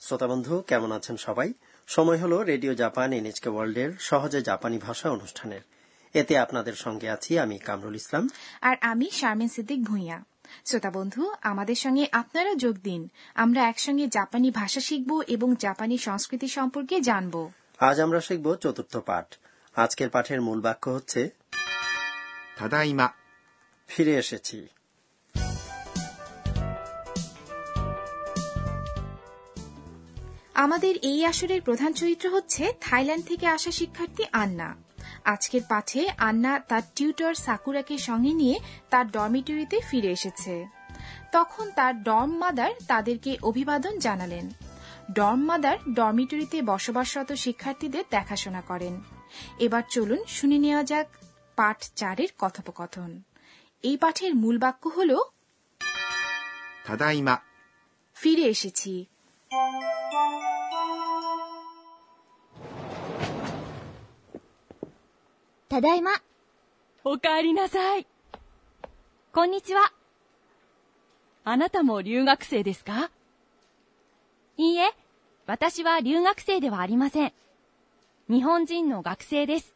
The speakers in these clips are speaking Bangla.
শ্রোতা বন্ধু কেমন আছেন সবাই? সময় হল রেডিও জাপান এনএচকে ওয়ার্ল্ড এর সহজে জাপানি ভাষা অনুষ্ঠানের। এতে আপনাদের সঙ্গে আছি আমি কামরুল ইসলাম। আর আমি শারমিন সিদ্দিক ভুঁইয়া। শ্রোতা বন্ধু আমাদের সঙ্গে আপনারা যোগ দিন। আমরা একসঙ্গে জাপানি ভাষা শিখব এবং জাপানি সংস্কৃতি সম্পর্কে জানব। আজ আমরা শিখব চতুর্থ পাঠ। আজকের পাঠের মূল বাক্য হচ্ছে ফিরে এসেছি। আমাদের এই আসরের প্রধান চরিত্র হচ্ছে থাইল্যান্ড থেকে আসা শিক্ষার্থী আন্না। আজকের পাঠে আন্না তার টিউটর সাকুরাকে সঙ্গে নিয়ে তার ডরমিটরিতে ফিরে এসেছে। তখন তার ডর্ম মাদার তাদেরকে অভিবাদন জানালেন। ডর্ম মাদার ডরমিটরিতে বসবাসরত শিক্ষার্থীদের দেখাশোনা করেন। এবার চলুন শুনে নেওয়া যাক পাঠ চারের কথোপকথন। এই পাঠের মূল বাক্য হল ফিরে এসেছি। ただいま。おかえりなさい。こんにちは。あなたも留学生ですかいいえ、私は留学生ではありません。日本人の学生です。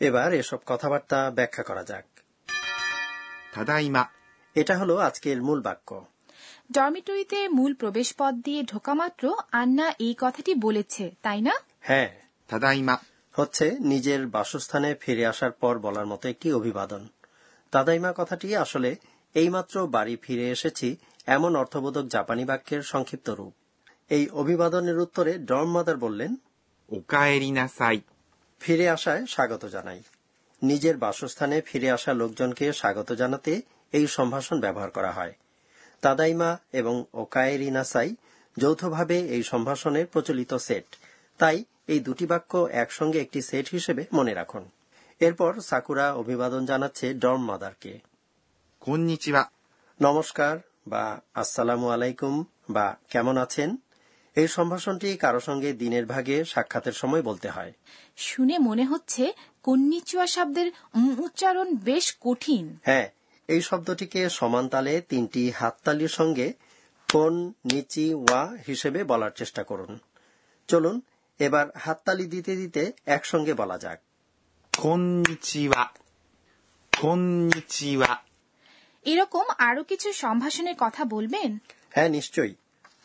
এবার এসব কথাবার্তা ব্যাখ্যা করা যাক ただいま、 এটা হলো আজকের মূল বাক্য। ডরমিটরিতে মূল প্রবেশপথ দিয়ে ঢোকামাত্র আন্না এই কথাটি বলেছে তাই না? হ্যাঁ। তাদাইমা। হচ্ছে নিজের বাসস্থানে ফিরে আসার পর বলার মতো একটি অভিবাদন। তাদাইমা কথাটি আসলে এইমাত্র বাড়ি ফিরে এসেছি এমন অর্থবোধক জাপানি বাক্যের সংক্ষিপ্ত রূপ। এই অভিবাদনের উত্তরে ডর্ম মাদার বললেন সাই ফিরে আসায় স্বাগত জানাই। নিজের বাসস্থানে ফিরে আসা লোকজনকে স্বাগত জানাতে এই সম্ভাষণ ব্যবহার করা হয়। তাদাইমা এবং ওকায়েরিনাসাই যৌথভাবে এই সম্ভাষণের প্রচলিত সেট। তাই এই দুটি বাক্য একসঙ্গে একটি সেট হিসেবে মনে রাখুন। এরপর সাকুরা অভিবাদন জানাচ্ছে ডর্ম মাদারকে। নমস্কার বা আসসালামু আলাইকুম বা কেমন আছেন? এই সম্ভাষণটি কারও সঙ্গে দিনের ভাগে সাক্ষাতের সময় বলতে হয়। শুনে মনে হচ্ছে কন্নিচুয়া শব্দের উচ্চারণ বেশ কঠিন। হ্যাঁ এই শব্দটিকে সমানতালে তিনটি হাততালির সঙ্গে কোন নিচি ওয়া হিসেবে বলার চেষ্টা করুন। চলুন এবার হাততালি দিতে দিতে একসঙ্গে বলা যাক। এরকম আরও কিছু সম্ভাষণের কথা বলবেন? হ্যাঁ নিশ্চয়ই।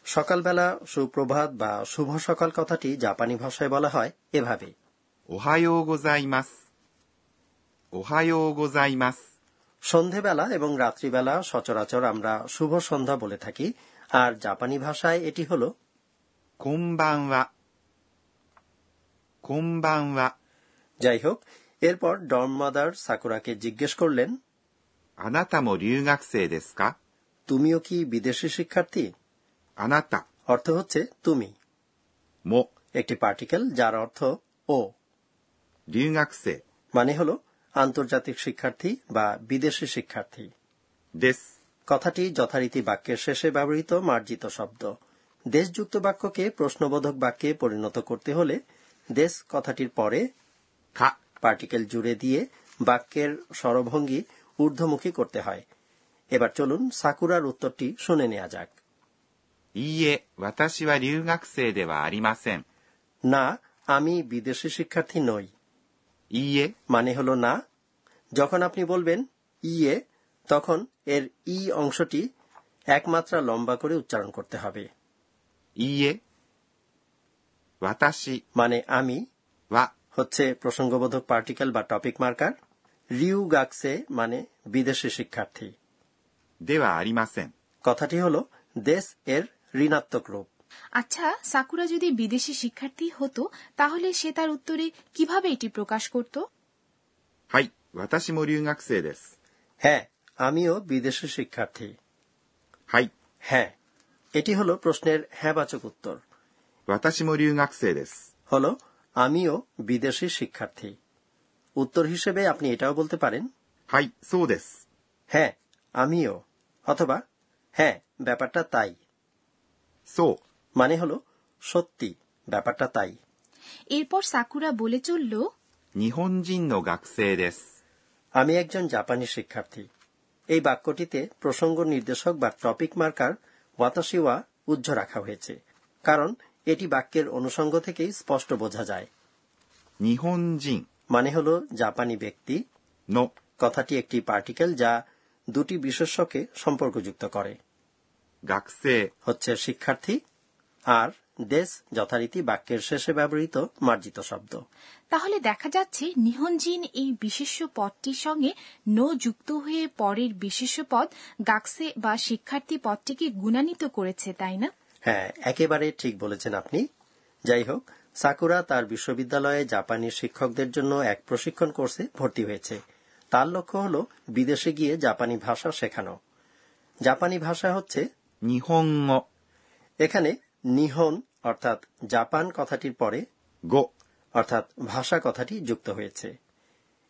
সকালবেলা সুপ্রভাত বা শুভ সকাল কথাটি জাপানি ভাষায় বলা হয় এভাবে। ওহায়ো গোজাইমাস ওহায়ো গোজাইমাস। সন্ধেবেলা এবং রাত্রিবেলা সচরাচর আমরা শুভ সন্ধ্যা বলে থাকি আর জাপানি ভাষায় এটি হল যাই হোক এরপর ডন মাদার সাকুরাকে জিজ্ঞেস করলেন আনাতামো রিউগাকসে তুমিও কি বিদেশি শিক্ষার্থী? আনাতা। অর্থ হচ্ছে তুমি। মো। একটি পার্টিকেল যার অর্থ ও। মানে হলো আন্তর্জাতিক শিক্ষার্থী বা বিদেশি শিক্ষার্থী। দেশ। কথাটি যথারীতি বাক্যের শেষে ব্যবহৃত মার্জিত শব্দ। দেশযুক্ত বাক্যকে প্রশ্নবোধক বাক্যে পরিণত করতে হলে দেশ কথাটির পরে পার্টিকেল জুড়ে দিয়ে বাক্যের সরভঙ্গি ঊর্ধ্বমুখী করতে হয়। এবার চলুন সাকুরার উত্তরটি শুনে নেওয়া যাক। না আমি বিদেশি শিক্ষার্থী নই। ইয়ে মানে হল না। যখন আপনি বলবেন ইয়ে তখন এর ই অংশটি একমাত্রা লম্বা করে উচ্চারণ করতে হবে। ইয়ে মানে আমি হচ্ছে প্রসঙ্গবোধক পার্টিকেল বা টপিক মার্কার। রিউ গাকসে মানে বিদেশি শিক্ষার্থী। দেওয়া কথাটি হল দেশ এর ঋণাত্মক রূপ। আচ্ছা সাকুরা যদি বিদেশি শিক্ষার্থী হতো তাহলে সে তার উত্তরে কিভাবে এটি প্রকাশ করত はい、私も留学生です。 হ্যাঁ আমিও বিদেশি শিক্ষার্থী はい、 হ্যাঁ এটি হলো প্রশ্নের হ্যাঁবাচক উত্তর 私も留学生です。 হলো আমিও বিদেশি শিক্ষার্থী উত্তর হিসেবে আপনি এটাও বলতে পারেন はい、そうです。 হ্যাঁ আমিও অথবা হ্যাঁ ব্যাপারটা তাই そう、 মানে হলো সত্যি ব্যাপারটা তাই এরপর সাকুরা বলে চলল 日本人の学生です。 আমি একজন জাপানি শিক্ষার্থী এই বাক্যটিতে প্রসঙ্গ নির্দেশক বা টপিক মার্কার ওয়াতাশিওয়া উজ্জ্ব রাখা হয়েছে কারণ এটি বাক্যের অনুষঙ্গ থেকেই স্পষ্ট বোঝা যায় 日本人 মানে হল জাপানি ব্যক্তি の কথাটি একটি পার্টিকেল যা দুটি বিশেষ্যকে সম্পর্কযুক্ত করে 学生 হচ্ছে শিক্ষার্থী আর দেশ যথারীতি বাক্যের শেষে ব্যবহৃত মার্জিত শব্দ। তাহলে দেখা যাচ্ছে নিহঞ্জিন এই বিশেষ্য পদটির সঙ্গে নো যুক্ত হয়ে পরের বিশেষ্য পদ গাকসে বা শিক্ষার্থী পদটিকে গুণান্বিত করেছে তাই না? হ্যাঁ একেবারে ঠিক বলেছেন আপনি। যাই হোক সাকুরা তার বিশ্ববিদ্যালয়ে জাপানি শিক্ষকদের জন্য এক প্রশিক্ষণ কোর্সে ভর্তি হয়েছে। তার লক্ষ্য হল বিদেশে গিয়ে জাপানি ভাষা শেখানো। জাপানি ভাষা হচ্ছে এখানে নিহন অর্থাৎ জাপান কথাটির পরে 語 অর্থাৎ ভাষা কথাটি যুক্ত হয়েছে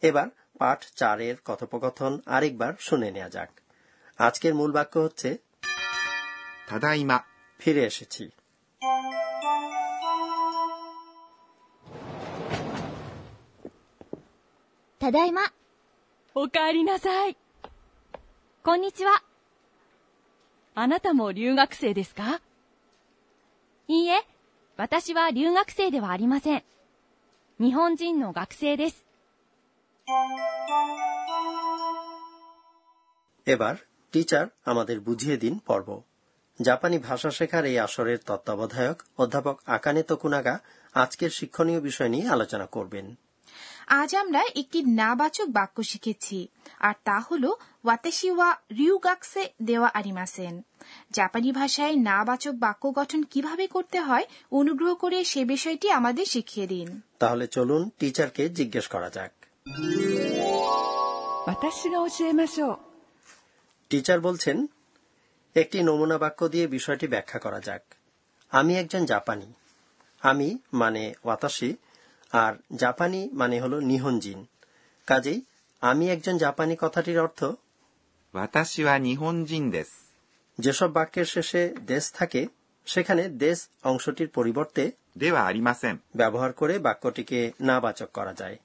এবার পাঠ চারের কথোপকথন আরেকবার শুনে নেওয়া যাক আজকের মূল বাক্য হচ্ছে ただいま ফিরে এসেছি ただいま。お帰りなさい。こんにちは。あなたも留学生ですか いいえ、私は留学生ではありません。日本人の学生です。 এবার টিচার আমাদের বুঝিয়ে দিন পর্ব জাপানি ভাষা শেখার এই আসরের তত্ত্বাবধায়ক অধ্যাপক আকানে তকুনাগা আজকের শিক্ষণীয় বিষয় নিয়ে আলোচনা করবেন আজ আমরা একটি নাবাচক বাক্য শিখেছি আর তা হল ওয়াতেশিওয়া রিউগাক্সে দেওয়া আরিমাসেন। জাপানি ভাষায় নাবাচক বাক্য গঠন কীভাবে করতে হয় অনুগ্রহ করে সে বিষয়টি আমাদের শিখিয়ে দিন। তাহলে চলুন টিচারকে জিজ্ঞেস করা যাক। টিচার বলছেন একটি নমুনা বাক্য দিয়ে বিষয়টি ব্যাখ্যা করা যাক। আমি একজন জাপানি। আমি মানে ওয়াতাশি আর জাপানি মানে হল নিহঞ্জিন। কাজেই আমি একজন জাপানি কথাটির অর্থ যেসব বাক্যের শেষে দেশ থাকে সেখানে দেশ অংশটির পরিবর্তে ব্যবহার করে বাক্যটিকে নাবাচক করা যায়।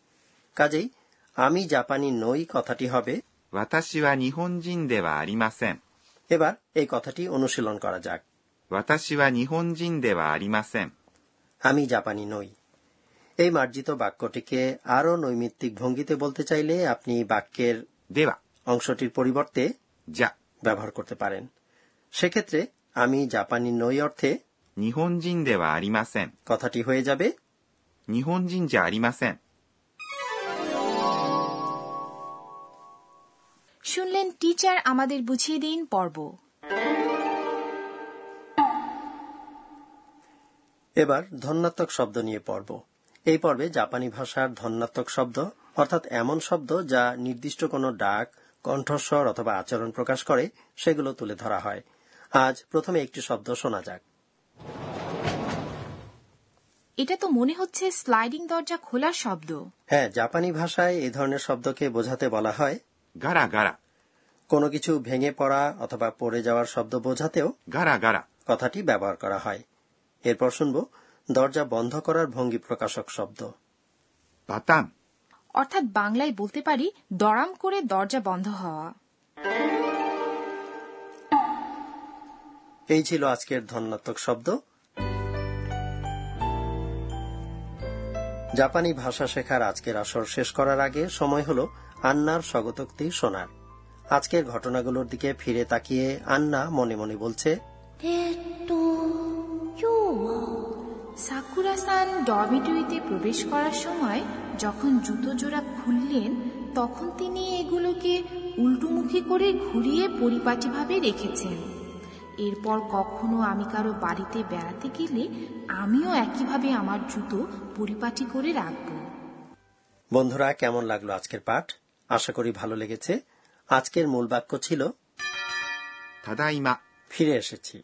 কাজেই আমি জাপানি নই কথাটি হবে এবার এই কথাটি অনুশীলন করা যাক। আমি জাপানি নই। এই মার্জিত বাক্যটিকে আরও নৈমিত্তিক ভঙ্গিতে বলতে চাইলে আপনি বাক্যের দেওয়া অংশটির পরিবর্তে যা। ব্যবহার করতে পারেন। সেক্ষেত্রে আমি জাপানি নই অর্থে নিহনজিন দেওয়া আরিমাসেন। কথাটি হয়ে যাবে নিহনজিন যা আরিমাসেন। শুনলেন টিচার আমাদের বুঝিয়ে দিন পর্ব। এবার ধন্যাত্মক শব্দ নিয়ে পর্ব। এই পর্বে জাপানি ভাষার ধন্যাত্মক শব্দ অর্থাৎ এমন শব্দ যা নির্দিষ্ট কোন ডাক কণ্ঠস্বর অথবা আচরণ প্রকাশ করে সেগুলো তুলে ধরা হয়। আজ প্রথমে একটি শব্দ শোনা যাক। এটা তো মনে হচ্ছে স্লাইডিং দরজা খোলার শব্দ। হ্যাঁ জাপানি ভাষায় এ ধরনের শব্দকে বোঝাতে বলা হয় গারা গারা। কোনো কিছু ভেঙে পড়া অথবা পড়ে যাওয়ার শব্দ বোঝাতেও গারা গারা। কথাটি ব্যবহার করা হয়। এরপর শুনব দরজা বন্ধ করার ভঙ্গি প্রকাশক শব্দ। পাতাম অর্থাৎ বাংলায় বলতে পারি দড়াম করে দরজা বন্ধ হওয়া। এই ছিল আজকের ধন্যাত্মক শব্দ। জাপানি ভাষা শেখার আজকের আসর শেষ করার আগে সময় হল আন্নার স্বগতোক্তি শোনার। আজকের ঘটনাগুলোর দিকে ফিরে তাকিয়ে আন্না মনে মনে বলছে সাকুরা-সান ডরমিটরিতে প্রবেশ করার সময় যখন জুতো জোড়া খুললেন তখন তিনি এগুলোকে উল্টোমুখী করে ঘুরিয়ে পরিপাটিভাবে রেখেছেন। এরপর কখনো আমি কারও বাড়িতে বেড়াতে গেলে আমিও একইভাবে আমার জুতো পরিপাটি করে রাখব। বন্ধুরা কেমন লাগল আজকের পাঠ? আশা করি ভালো লেগেছে। আজকের মূল বাক্য ছিল ফিরে এসেছি।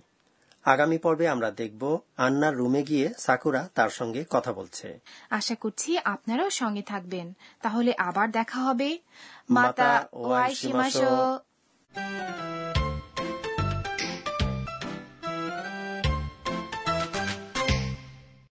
আগামী পর্বে আমরা দেখব আন্নার রুমে গিয়ে সাকুরা তার সঙ্গে কথা বলছে। আশা করছি আপনারাও সঙ্গে থাকবেন। তাহলে আবার দেখা হবে। মাতা ওয়াই